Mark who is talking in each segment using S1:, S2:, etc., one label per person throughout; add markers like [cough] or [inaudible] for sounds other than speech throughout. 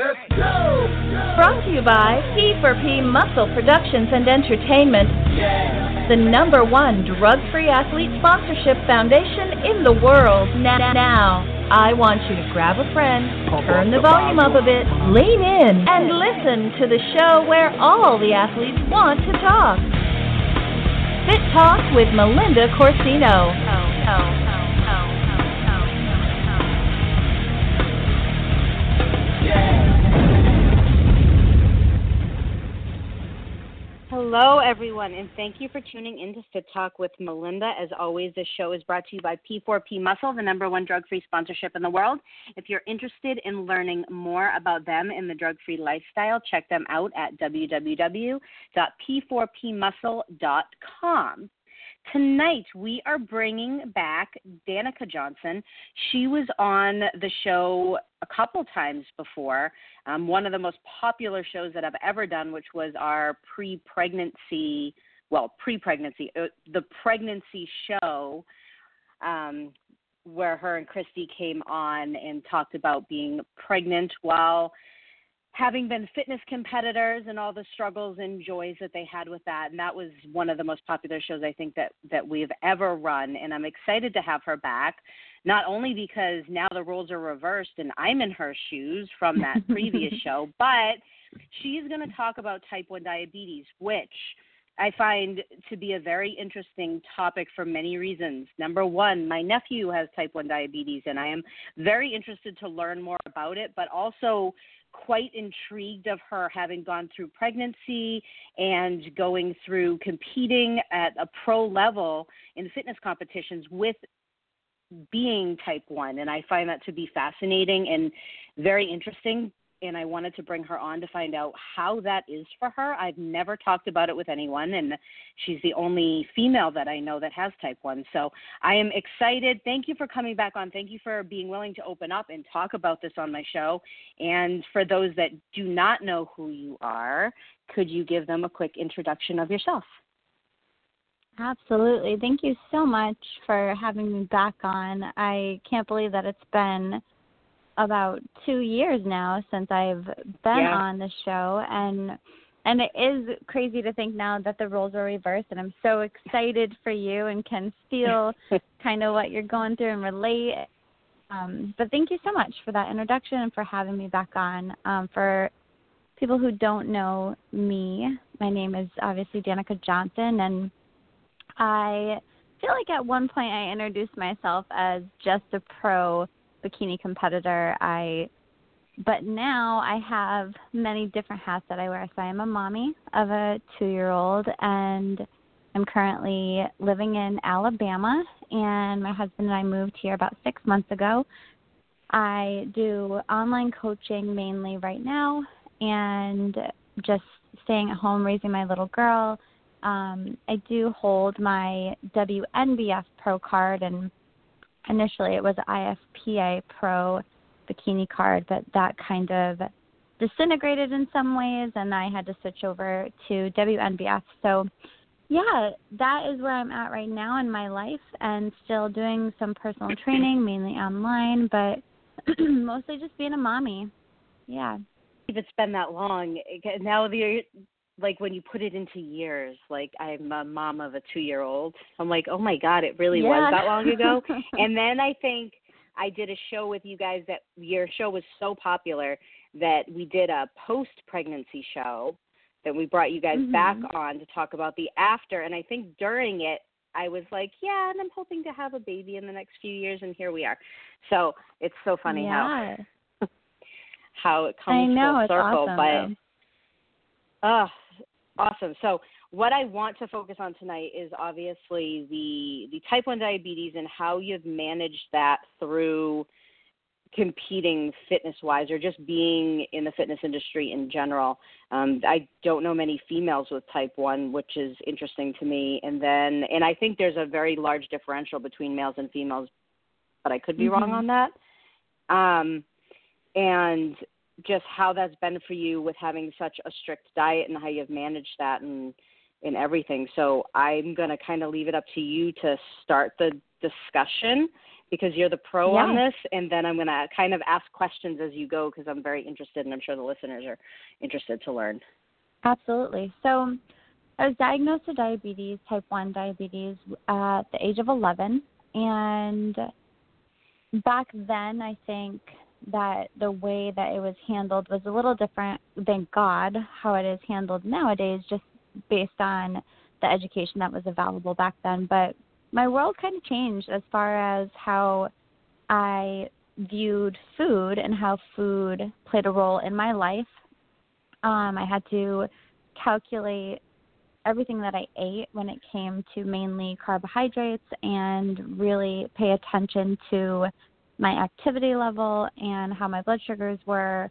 S1: Let's go!
S2: Brought to you by P4P Muscle Productions and Entertainment. The number one drug-free athlete sponsorship foundation in the world. Now, now, I want you to grab a friend, turn the volume up a bit, lean in, and listen to the show where all the athletes want to talk. Fit Talk with Melinda Corsino.
S3: Hello, everyone, and thank you for tuning in to Fit Talk with Melinda. As always, this show is brought to you by P4P Muscle, the number one drug free sponsorship in the world. If you're interested in learning more about them and the drug free lifestyle, check them out at www.p4pmuscle.com. Tonight, we are bringing back Danika Johnson. She was on the show a couple times before. Um, one of the most popular shows that I've ever done, which was our pre pregnancy, well, pre pregnancy, uh, the pregnancy show. Um, where her and Christy came on and talked about being pregnant while having been fitness competitors and all the struggles and joys that they had with that and that was one of the most popular shows i think that that we've ever run and i'm excited to have her back not only because now the roles are reversed and i'm in her shoes from that [laughs] previous show but she's going to talk about type 1 diabetes which I find to be a very interesting topic for many reasons. Number one, my nephew has type 1 diabetes, and I am very interested to learn more about it, but also quite intrigued of her having gone through pregnancy and going through competing at a pro level in fitness competitions with being type 1 and I find that to be fascinating and very interesting and I wanted to bring her on to find out how that is for her. I've never talked about it with anyone, and she's the only female that I know that has type 1. So I am excited. Thank you for coming back on. Thank you for being willing to open up and talk about this on my show. And for those that do not know who you are, could you give them a quick introduction of yourself?
S4: Absolutely. Thank you so much for having me back on. I can't believe that it's been about two years now since I've been
S3: Yeah.
S4: on the show and and it is crazy to think now that the roles are reversed and I'm so excited for you and can feel [laughs] kind of what you're going through and relate. Um, but thank you so much for that introduction and for having me back on. Um, for people who don't know me, my name is obviously Danika Johnson and I feel like at one point I introduced myself as just a pro bikini competitor. I but now I have many different hats that I wear. So I am a mommy of a 2-year-old and I'm currently living in Alabama and my husband and I moved here about 6 months ago. I do online coaching mainly right now and just staying at home raising my little girl. Um, I do hold my WNBF pro card and initially it was IFPA Pro bikini card, but that kind of disintegrated in some ways, and I had to switch over to WNBF. So, yeah, that is where I'm at right now in my life, and still doing some personal training, mainly online, but [clears throat] mostly just being a mommy. Yeah.
S3: If it's been that long, now the like when you put it into years, like I'm a mom of a two year old. I'm like, oh my god, it really
S4: Yeah.
S3: was that long ago. [laughs] and then I think I did a show with you guys that your show was so popular that we did a post pregnancy show that we brought you guys
S4: Mhm.
S3: back on to talk about the after. And I think during it, I was like, yeah, and I'm hoping to have a baby in the next few years, and here we are. So it's so funny
S4: yeah.
S3: how [laughs] how it comes
S4: I know,
S3: full circle,
S4: awesome,
S3: but.
S4: though.
S3: Oh, awesome. So what I want to focus on tonight is obviously the the type 1 diabetes and how you've managed that through competing fitness wise or just being in the fitness industry in general. Um, I don't know many females with type 1, which is interesting to me. And then, and I think there's a very large differential between males and females, but I could be mm-hmm. wrong on that. Um, and just how that's been for you with having such a strict diet and how you've managed that and and everything. So I'm going to kind of leave it up to you to start the discussion because you're the pro
S4: yeah.
S3: on this, and then I'm going to kind of ask questions as you go because I'm very interested, and I'm sure the listeners are interested to learn.
S4: Absolutely. So I was diagnosed with diabetes, type 1 diabetes, at the age of 11. And back then, I think that the way that it was handled was a little different, thank God, how it is handled nowadays, just based on the education that was available back then. But my world kind of changed as far as how I viewed food and how food played a role in my life. Um, I had to calculate everything that I ate when it came to mainly carbohydrates and really pay attention to my activity level and how my blood sugars were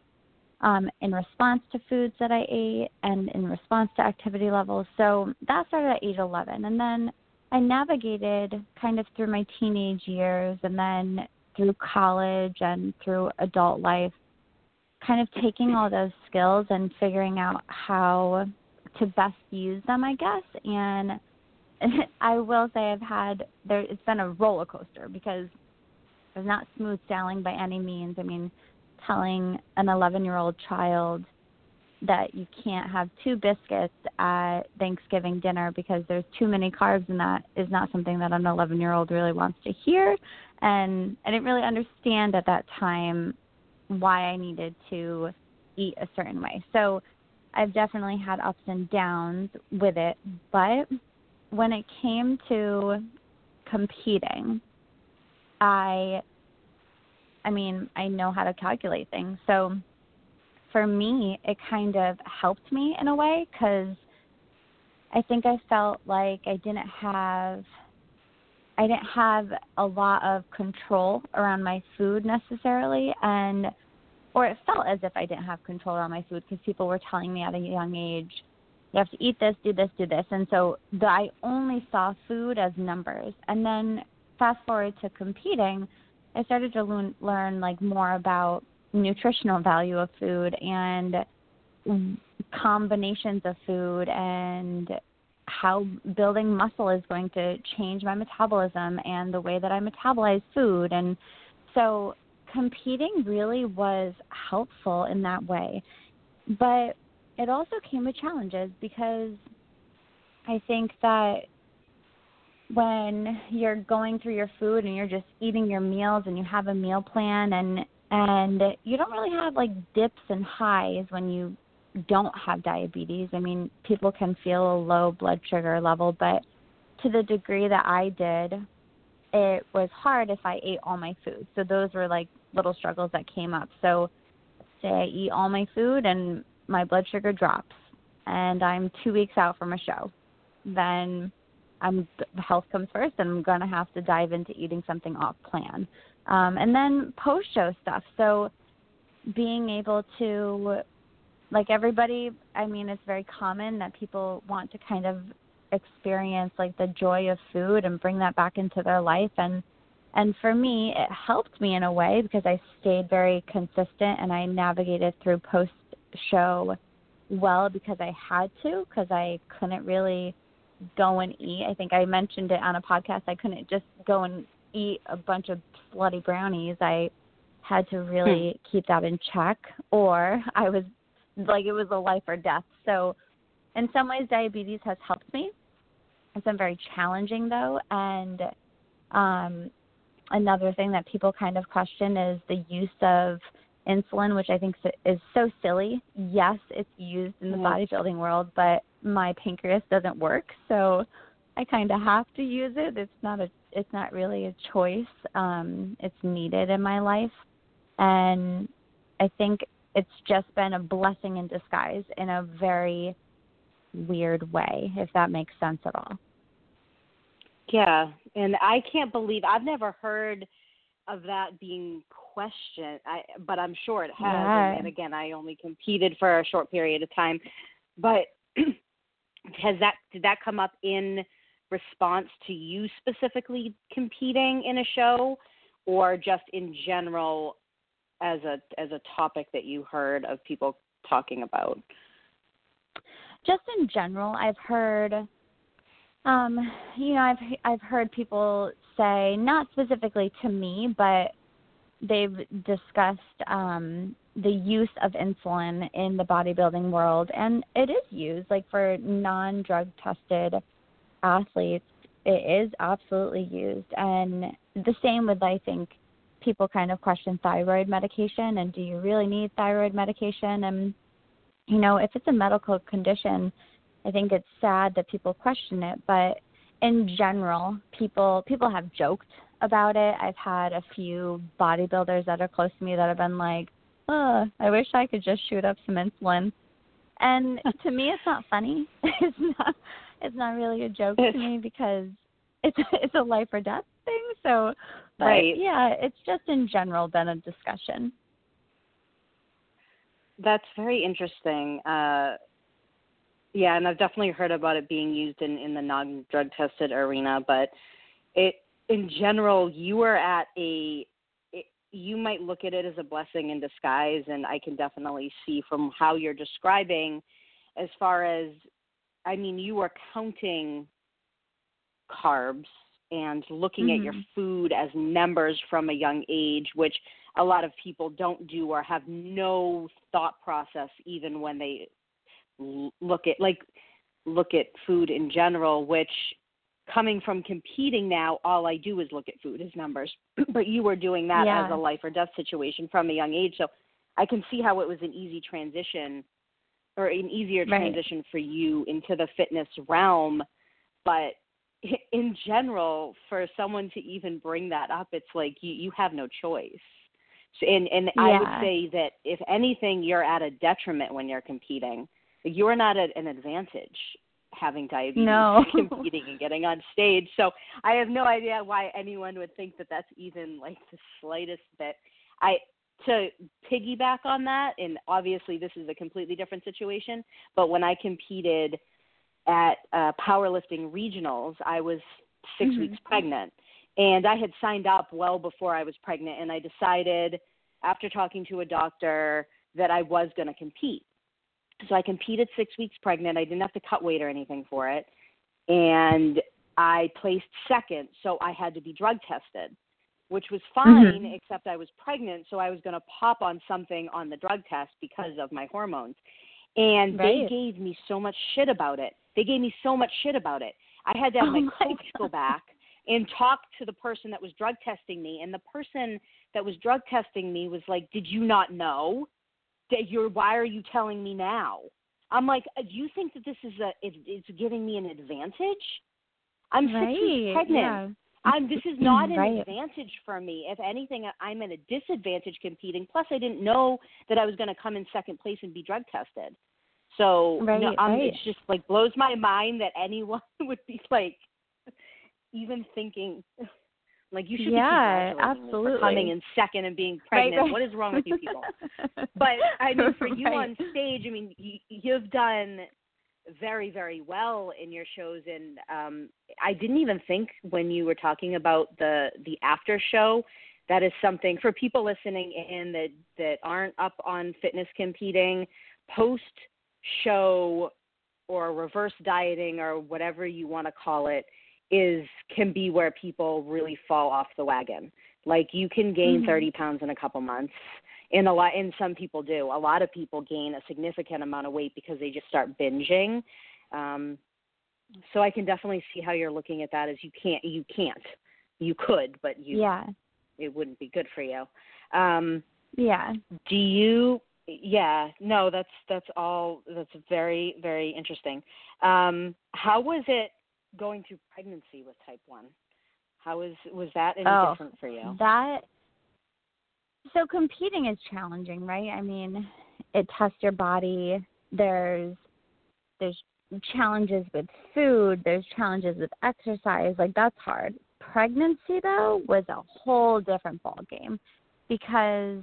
S4: um, in response to foods that I ate and in response to activity levels. So that started at age 11. And then I navigated kind of through my teenage years and then through college and through adult life, kind of taking all those skills and figuring out how to best use them, I guess. And [laughs] I will say I've had there it's been a roller coaster because it's not smooth sailing by any means. I mean, telling an 11 year old child that you can't have two biscuits at Thanksgiving dinner because there's too many carbs and that is not something that an 11 year old really wants to hear and I didn't really understand at that time why I needed to eat a certain way. So I've definitely had ups and downs with it, but when it came to competing, I I mean, I know how to calculate things. So for me, it kind of helped me in a way because I think I felt like I didn't have I didn't have a lot of control around my food necessarily and or it felt as if I didn't have control around my food because people were telling me at a young age you have to eat this, do this, do this. And so the, I only saw food as numbers. And then fast forward to competing, I started to learn, learn like more about nutritional value of food and combinations of food and how building muscle is going to change my metabolism and the way that I metabolize food. And so competing really was helpful in that way. But it also came with challenges because I think that when you're going through your food and you're just eating your meals and you have a meal plan and and you don't really have like dips and highs when you don't have diabetes. I mean, people can feel a low blood sugar level, but to the degree that I did, it was hard if I ate all my food. So those were like little struggles that came up. So say I eat all my food and my blood sugar drops and I'm 2 weeks out from a show. Then I'm health comes first and I'm to have to dive into eating something off plan. Um, and then post show stuff. So being able to, like everybody, I mean, it's very common that people want to kind of experience like the joy of food and bring that back into their life. And and for me, it helped me in a way because I stayed very consistent and I navigated through post show well because I had to because I couldn't really go and eat. I think I mentioned it on a podcast. I couldn't just go and eat a bunch of slutty brownies. I had to really hmm. keep that in check, or I was like it was a life or death. So, in some ways, diabetes has helped me. It's been very challenging though, and um, another thing that people kind of question is the use of insulin, which I think is so silly. Yes, it's used in the mm-hmm. bodybuilding world, but my pancreas doesn't work, so I kind of have to use it. It's not a it's not really a choice. Um, it's needed in my life, and I think it's just been a blessing in disguise in a very weird way, if that makes sense at all.
S3: Yeah, and I can't believe I've never heard of that being questioned. I, but I'm sure it has. And, and again, I only competed for a short period of time. But [clears throat] has that did that come up in response to you specifically competing in a show, or just in general as a as a topic that you heard of people talking about?
S4: just in general, I've heard, um, you know, I've I've heard people say not specifically to me, but they've discussed um, the use of insulin in the bodybuilding world, and it is used like for non-drug tested athletes. It is absolutely used, and the same with I think people kind of question thyroid medication and do you really need thyroid medication and you know, if it's a medical condition, I think it's sad that people question it, but in general, people people have joked about it. I've had a few bodybuilders that are close to me that have been like, "Oh, I wish I could just shoot up some insulin." And to me, it's not funny. [laughs] It's not. It's not really a joke to me because it's it's a life or death thing. So, but
S3: Right.
S4: yeah, it's just in general been a discussion.
S3: That's very interesting. Uh, yeah, and I've definitely heard about it being used in, in the non drug tested arena, but it in general, you are at a it, you might look at it as a blessing in disguise, and I can definitely see from how you're describing, as far as, I mean, you are counting carbs and looking at your
S4: Mhm.
S3: food as numbers from a young age, which a lot of people don't do or have no thought process even when they look at like look at food in general which coming from competing now all i do is look at food as numbers [clears throat] but you were doing that
S4: Yeah.
S3: as a life or death situation from a young age so i can see how it was an easy transition or an easier
S4: Right.
S3: transition for you into the fitness realm but in general for someone to even bring that up it's like you you have no choice so, and and I would say that if anything, you're at a detriment when you're competing. You're not at an advantage having diabetes
S4: No. [laughs]
S3: competing and getting on stage. So I have no idea why anyone would think that that's even like the slightest bit. I to piggyback on that, and obviously this is a completely different situation. But when I competed at uh, powerlifting regionals, I was 6
S4: Mhm.
S3: weeks pregnant and I had signed up well before I was pregnant, and I decided after talking to a doctor that I was going to compete. So I competed six weeks pregnant. I didn't have to cut weight or anything for it, and I placed second. So I had to be drug tested, which was fine,
S4: Mhm.
S3: except I was pregnant, so I was going to pop on something on the drug test because of my hormones. And they gave me so much shit about it. They gave me so much shit about it. I had to have [laughs]
S4: Oh
S3: my
S4: my
S3: coach go back and talk to the person that was drug testing me and the person that was drug testing me was like did you not know you're why are you telling me now i'm like uh, do you think that this is a it, it's giving me an advantage i'm six
S4: right.
S3: weeks pregnant
S4: Yeah.
S3: I'm, this is not [clears throat] an
S4: Right.
S3: advantage for me. If anything, I'm at a disadvantage competing. Plus, I didn't know that I was going to come in second place and be drug tested. So no,
S4: Right,
S3: um,
S4: right.
S3: it's just like blows my mind that anyone [laughs] would be like even thinking like you should
S4: Yeah,
S3: be for coming in second and being
S4: Right,
S3: pregnant.
S4: right.
S3: What is wrong with you people? [laughs] but I mean, for you
S4: Right.
S3: on stage, I mean, you, you've done very, very well in your shows, and um, I didn't even think when you were talking about the the after show. That is something for people listening in that that aren't up on fitness competing. Post show or reverse dieting or whatever you want to call it is can be where people really fall off the wagon. Like you can gain
S4: Mhm.
S3: 30 pounds in a couple months and a lot and some people do a lot of people gain a significant amount of weight because they just start binging um so i can definitely see how you're looking at that as you can't you can't you could but you
S4: yeah.
S3: it wouldn't be good for you um
S4: Yeah.
S3: do you yeah no that's that's all that's very very interesting um how was it going through pregnancy with type 1 how was was that any
S4: Oh,
S3: different for you
S4: That so competing is challenging, right? I mean, it tests your body. There's there's challenges with food, there's challenges with exercise. Like that's hard. pregnancy though was a whole different ball game because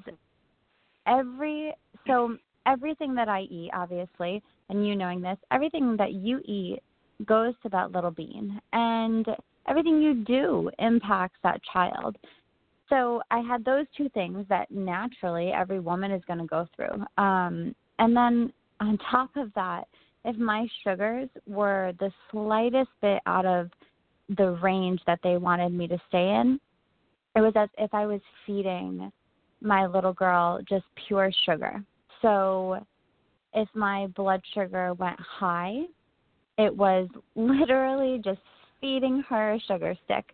S4: every so everything that I eat obviously and you knowing this everything that you eat goes to that little bean. And everything you do impacts that child. So I had those two things that naturally every woman is going to go through. Um and then on [laughs] top of that if my sugars were the slightest bit out of the range that they wanted me to stay in, it was as if I was feeding my little girl just pure sugar. So if my blood sugar went high, it was literally just feeding her a sugar stick.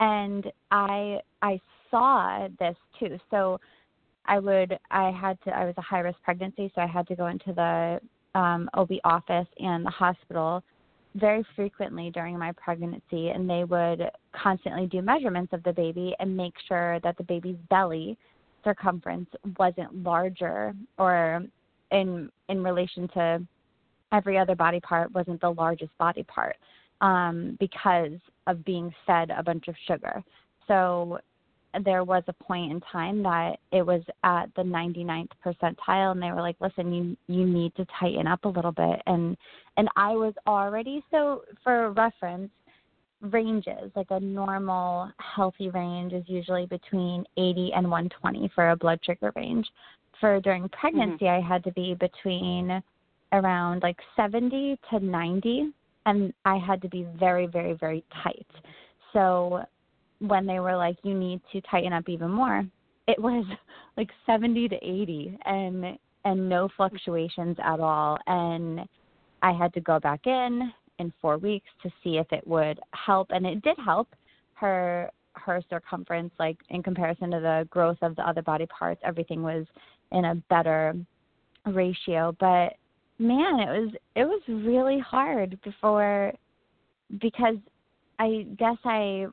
S4: And I I saw this too. So I would I had to I was a high risk pregnancy, so I had to go into the um, OB office and the hospital very frequently during my pregnancy, and they would constantly do measurements of the baby and make sure that the baby's belly circumference wasn't larger or in in relation to every other body part wasn't the largest body part um, because of being fed a bunch of sugar. So there was a point in time that it was at the 99th percentile and they were like listen you you need to tighten up a little bit and and I was already so for reference ranges like a normal healthy range is usually between 80 and 120 for a blood sugar range for during pregnancy mm-hmm. I had to be between around like 70 to 90 and I had to be very very very tight so when they were like, you need to tighten up even more, it was [laughs] like 70 to 80 and and no fluctuations at all. And I had to go back in in four weeks to see if it would help, and it did help. Her her circumference, like in comparison to the growth of the other body parts, everything was in a better ratio. But man, it was it was really hard before because I guess I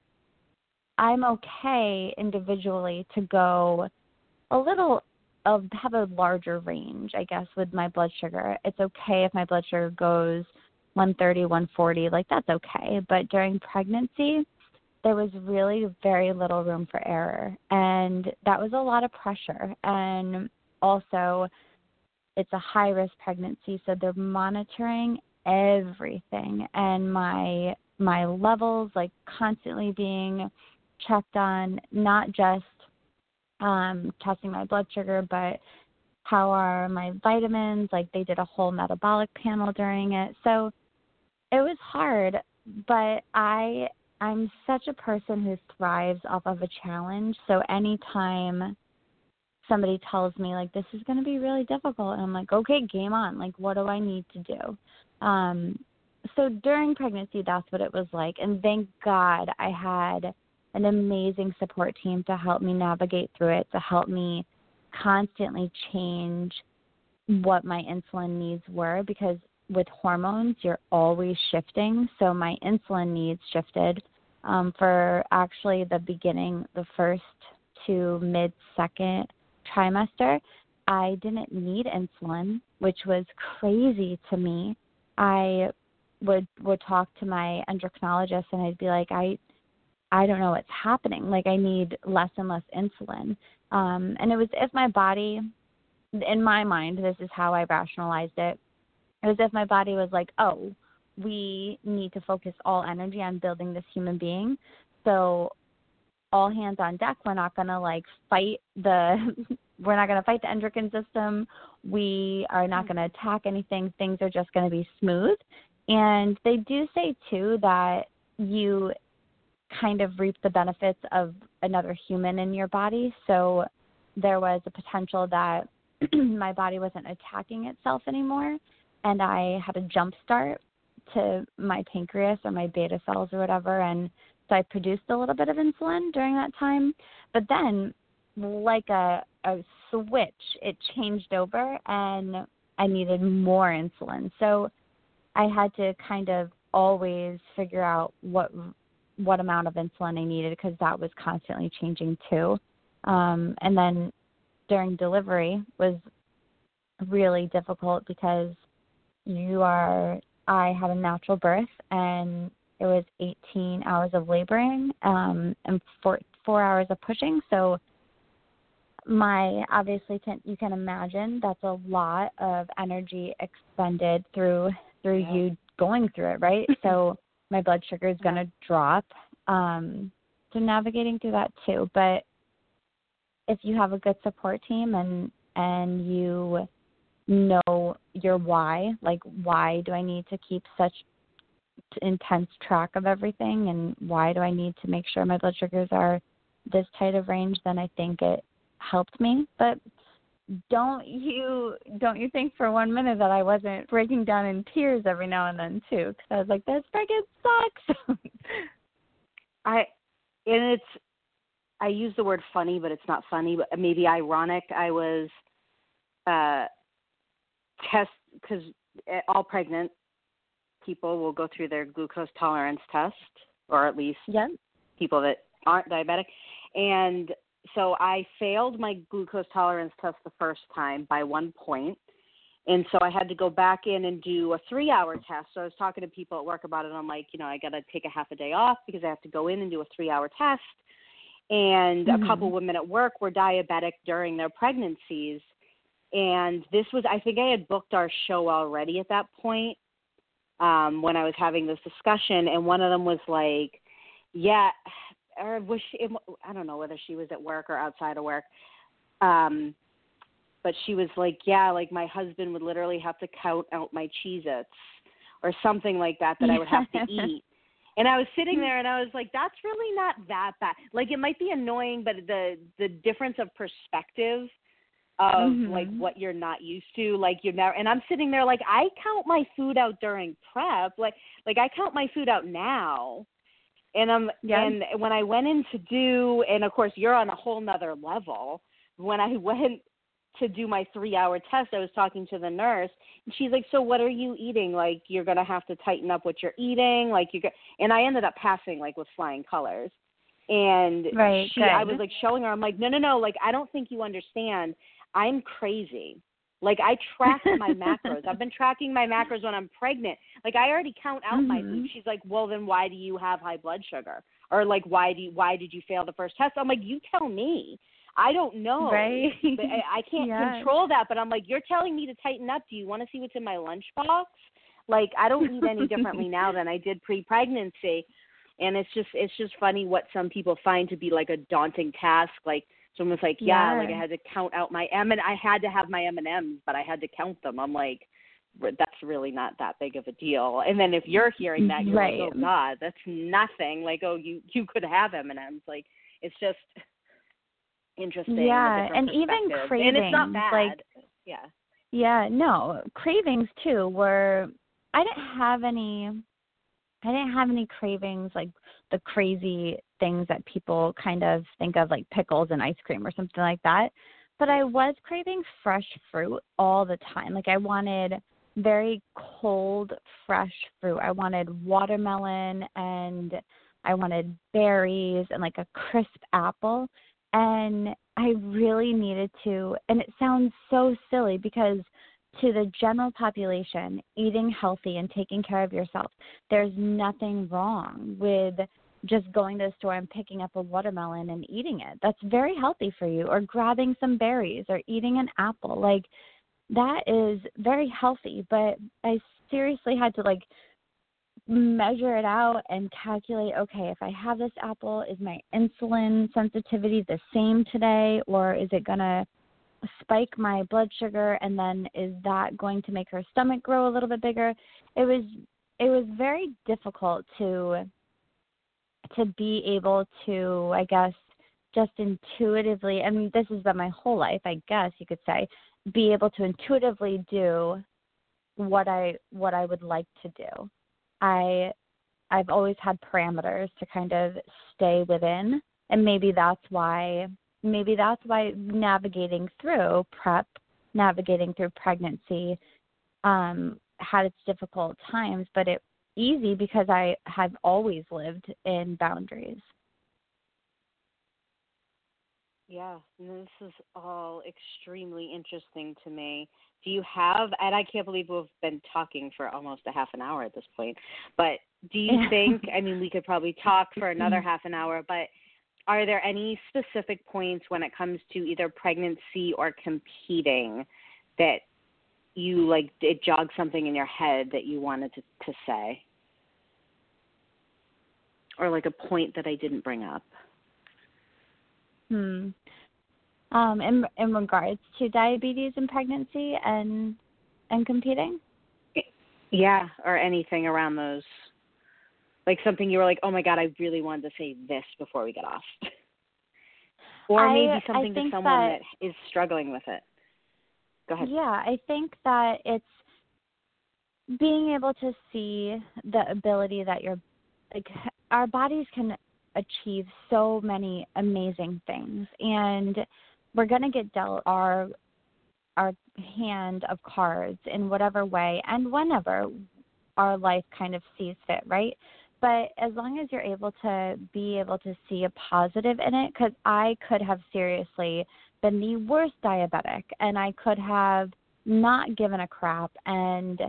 S4: I'm okay individually to go a little of have a larger range, I guess, with my blood sugar. It's okay if my blood sugar goes 130, 140, like that's okay. But during pregnancy, there was really very little room for error, and that was a lot of pressure. And also, it's a high risk pregnancy, so they're monitoring everything, and my my levels like constantly being checked on not just um, testing my blood sugar, but how are my vitamins? Like they did a whole metabolic panel during it. So it was hard, but I I'm such a person who thrives off of a challenge. So anytime somebody tells me like this is going to be really difficult and I'm like, "Okay, game on. Like what do I need to do?" Um so during pregnancy that's what it was like and thank God I had an amazing support team to help me navigate through it, to help me constantly change what my insulin needs were because with hormones you're always shifting so my insulin needs shifted um, for actually the beginning the first to mid second trimester i didn't need insulin which was crazy to me i would would talk to my endocrinologist and i'd be like i I don't know what's happening. Like I need less and less insulin. Um, and it was if my body, in my mind, this is how I rationalized it. It was if my body was like, oh, we need to focus all energy on building this human being. So all hands on deck. We're not gonna like fight the [laughs] we're not gonna fight the endocrine system. We are not mm-hmm. gonna attack anything. Things are just gonna be smooth. And they do say too that you kind of reap the benefits of another human in your body. So there was a potential that [clears throat] my body wasn't attacking itself anymore, and I had a jump start to my pancreas or my beta cells or whatever, and so I produced a little bit of insulin during that time. But then, like a a switch, it changed over, and I needed more insulin. So I had to kind of always figure out what what amount of insulin I needed because that was constantly changing too. Um, and then during delivery was really difficult because you are I had a natural birth and it was 18 hours of laboring um, and four four hours of pushing. So my obviously can you can imagine that's a lot of energy expended through through yeah. you going through it, right? [laughs] so my blood sugar is going to drop. Um, so navigating through that too, but if you have a good support team and and you know your why, like why do I need to keep such intense track of everything and why do I need to make sure my blood sugars are this tight of range, then I think it helped me. But don't you don't you think for one minute that I wasn't breaking down in tears every now and then too? Because I was like, this freaking sucks. [laughs]
S3: I and it's I use the word funny, but it's not funny, but maybe ironic. I was uh test because all pregnant people will go through their glucose tolerance test, or at least
S4: yeah.
S3: people that aren't diabetic. And so I failed my glucose tolerance test the first time by one point. And so I had to go back in and do a three hour test. So I was talking to people at work about it. And I'm like, you know, I got to take a half a day off because I have to go in and do a three hour test. And mm-hmm. a couple women at work were diabetic during their pregnancies. And this was, I think I had booked our show already at that point um, when I was having this discussion. And one of them was like, yeah, or was she? I don't know whether she was at work or outside of work. Um, but she was like, yeah, like my husband would literally have to count out my Cheez-Its or something like that that I would have to [laughs] eat. And I was sitting there and I was like, that's really not that bad. Like it might be annoying, but the the difference of perspective of mm-hmm. like what you're not used to, like you're never and I'm sitting there like I count my food out during prep. Like like I count my food out now and yeah. and when I went in to do and of course you're on a whole nother level. When I [laughs] went to do my three hour test, I was talking to the nurse and she's like, So what are you eating? Like you're gonna have to tighten up what you're eating, like you got and I ended up passing like with flying colors. And
S4: right,
S3: she I was like showing her, I'm like, No, no, no, like I don't think you understand. I'm crazy. Like I track my macros. I've been tracking my macros when I'm pregnant. Like I already count out mm-hmm. my food. She's like, "Well, then why do you have high blood sugar?" Or like, "Why do you, why did you fail the first test?" I'm like, "You tell me." I don't know.
S4: Right.
S3: I, I [laughs] can't yeah. control that. But I'm like, you're telling me to tighten up. Do you want to see what's in my lunchbox? Like, I don't eat any differently [laughs] now than I did pre-pregnancy. And it's just, it's just funny what some people find to be like a daunting task. Like, Someone's like, yeah, yeah, like I had to count out my M and I had to have my M and M's, but I had to count them. I'm like, that's really not that big of a deal. And then if you're hearing that, you're
S4: right.
S3: like, oh God, that's nothing. Like, oh, you you could have M and M's. Like, it's just interesting.
S4: Yeah, and even cravings,
S3: and it's not bad.
S4: Like,
S3: yeah,
S4: yeah, no cravings too. Were I didn't have any. I didn't have any cravings like the crazy things that people kind of think of like pickles and ice cream or something like that. But I was craving fresh fruit all the time. Like I wanted very cold, fresh fruit. I wanted watermelon and I wanted berries and like a crisp apple. And I really needed to, and it sounds so silly because to the general population, eating healthy and taking care of yourself, there's nothing wrong with just going to the store and picking up a watermelon and eating it. That's very healthy for you. Or grabbing some berries or eating an apple. Like that is very healthy. But I seriously had to like measure it out and calculate okay, if I have this apple, is my insulin sensitivity the same today or is it going to spike my blood sugar and then is that going to make her stomach grow a little bit bigger? It was it was very difficult to to be able to, I guess, just intuitively, I mean, this has been my whole life, I guess you could say, be able to intuitively do what I what I would like to do. I I've always had parameters to kind of stay within, and maybe that's why maybe that's why navigating through prep, navigating through pregnancy, um, had its difficult times, but it easy because I have always lived in boundaries.
S3: Yeah, this is all extremely interesting to me. Do you have, and I can't believe we've been talking for almost a half an hour at this point, but do you [laughs] think, I mean, we could probably talk for another [laughs] half an hour, but are there any specific points when it comes to either pregnancy or competing that you like, it jogged something in your head that you wanted to, to say? Or like a point that I didn't bring up?
S4: Hmm. Um, in in regards to diabetes and pregnancy and and competing.
S3: Yeah, or anything around those. Like something you were like, oh my god, I really wanted to say this before we get off. [laughs] or
S4: I-
S3: maybe something to someone
S4: that-
S3: that is struggling with it. Go ahead.
S4: Yeah, I think that it's being able to see the ability that your like our bodies can achieve so many amazing things and we're going to get dealt our our hand of cards in whatever way and whenever our life kind of sees fit, right? But as long as you're able to be able to see a positive in it, because I could have seriously been the worst diabetic and I could have not given a crap and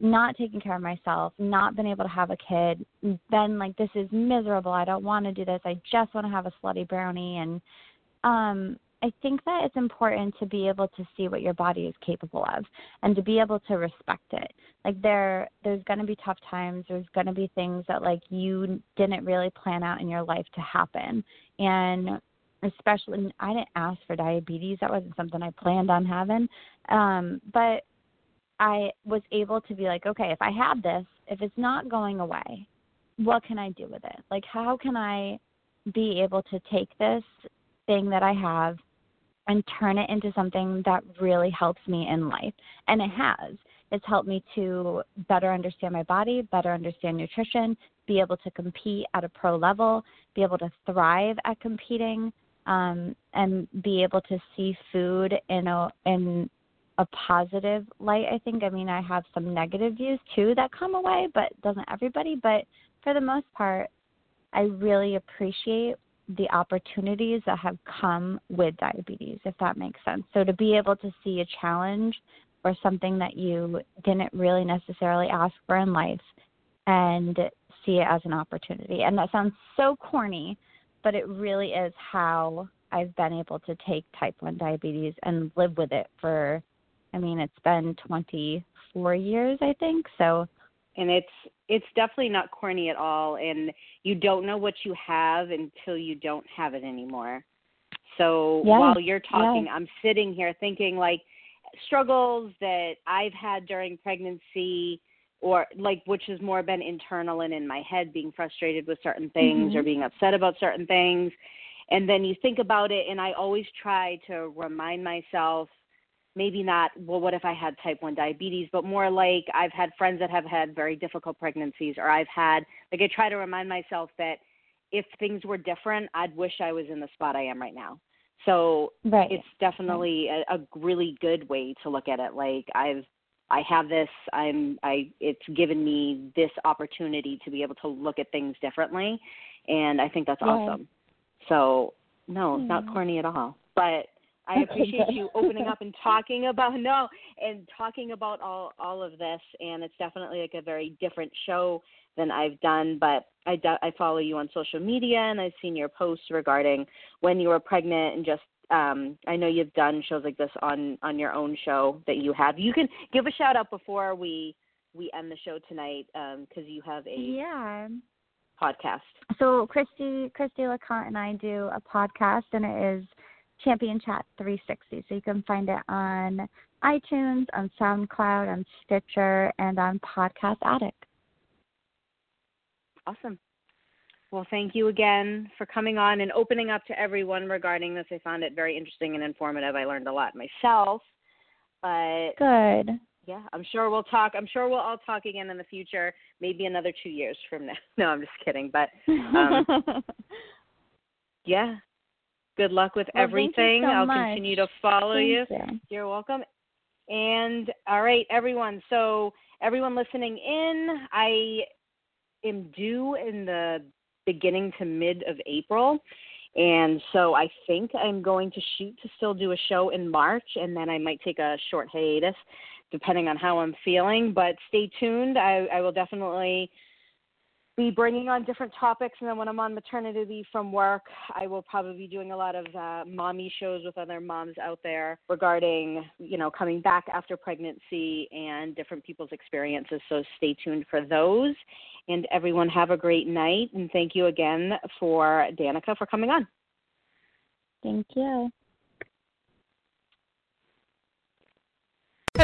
S4: not taken care of myself, not been able to have a kid, been like, this is miserable. I don't want to do this. I just want to have a slutty brownie. And um, I think that it's important to be able to see what your body is capable of and to be able to respect it. Like there there's going to be tough times, there's going to be things that like you didn't really plan out in your life to happen. And especially I didn't ask for diabetes. That wasn't something I planned on having. Um but I was able to be like, okay, if I have this, if it's not going away, what can I do with it? Like, how can I be able to take this thing that I have and turn it into something that really helps me in life? And it has. It's helped me to better understand my body, better understand nutrition, be able to compete at a pro level, be able to thrive at competing, um, and be able to see food in a in a positive light. I think. I mean, I have some negative views too that come away, but doesn't everybody? But for the most part, I really appreciate the opportunities that have come with diabetes, if that makes sense. So to be able to see a challenge or something that you didn't really necessarily ask for in life and see it as an opportunity. And that sounds so corny, but it really is how I've been able to take type 1 diabetes and live with it for I mean, it's been 24 years, I think. So,
S3: and it's it's definitely not corny at all and you don't know what you have until you don't have it anymore. So while you're talking. I'm sitting here thinking like struggles that I've had during pregnancy or like which has more been internal and in my head being frustrated with certain things or
S4: Mhm.
S3: being upset about certain things and then you think about it and I always try to remind myself maybe not well what if I had type 1 diabetes but more like I've had friends that have had very difficult pregnancies or I've had like I try to remind myself that if things were different I'd wish I was in the spot I am right now. So
S4: right.
S3: it's definitely a, a really good way to look at it. Like I've I have this. I'm I. It's given me this opportunity to be able to look at things differently, and I think that's
S4: Yeah.
S3: awesome. So no, it's not
S4: hmm.
S3: corny at all. But I appreciate you opening up and talking about [laughs] no and talking about all all of this. And it's definitely like a very different show than I've done. But I do, I follow you on social media, and I've seen your posts regarding when you were pregnant and just um I know you've done shows like this on on your own show that you have. You can give a shout out before we we end the show tonight um cuz you have a
S4: yeah.
S3: podcast.
S4: So Christy Christy LeConte and I do a podcast and it is Champion Chat 360. So you can find it on iTunes, on SoundCloud, on Stitcher, and on Podcast Addict.
S3: Awesome. Well, thank you again for coming on and opening up to everyone regarding this. I found it very interesting and informative. I learned a lot myself. But
S4: Good.
S3: yeah, I'm sure we'll talk. I'm sure we'll all talk again in the future, maybe another 2 years from now. [laughs] No, I'm just kidding, but um, [laughs] yeah. Good luck with
S4: Well,
S3: everything.
S4: so
S3: I'll
S4: much.
S3: continue to follow
S4: Thank
S3: you.
S4: you.
S3: You're welcome. And all right, everyone. So, everyone listening in, I am due in the beginning to mid of April. And so I think I'm going to shoot to still do a show in March, and then I might take a short hiatus depending on how I'm feeling. But stay tuned. I, I will definitely be bringing on different topics. And then when I'm on maternity leave from work, I will probably be doing a lot of uh, mommy shows with other moms out there regarding, you know, coming back after pregnancy and different people's experiences. So stay tuned for those. And everyone have a great night. And thank you again for Danika for coming on.
S4: Thank you.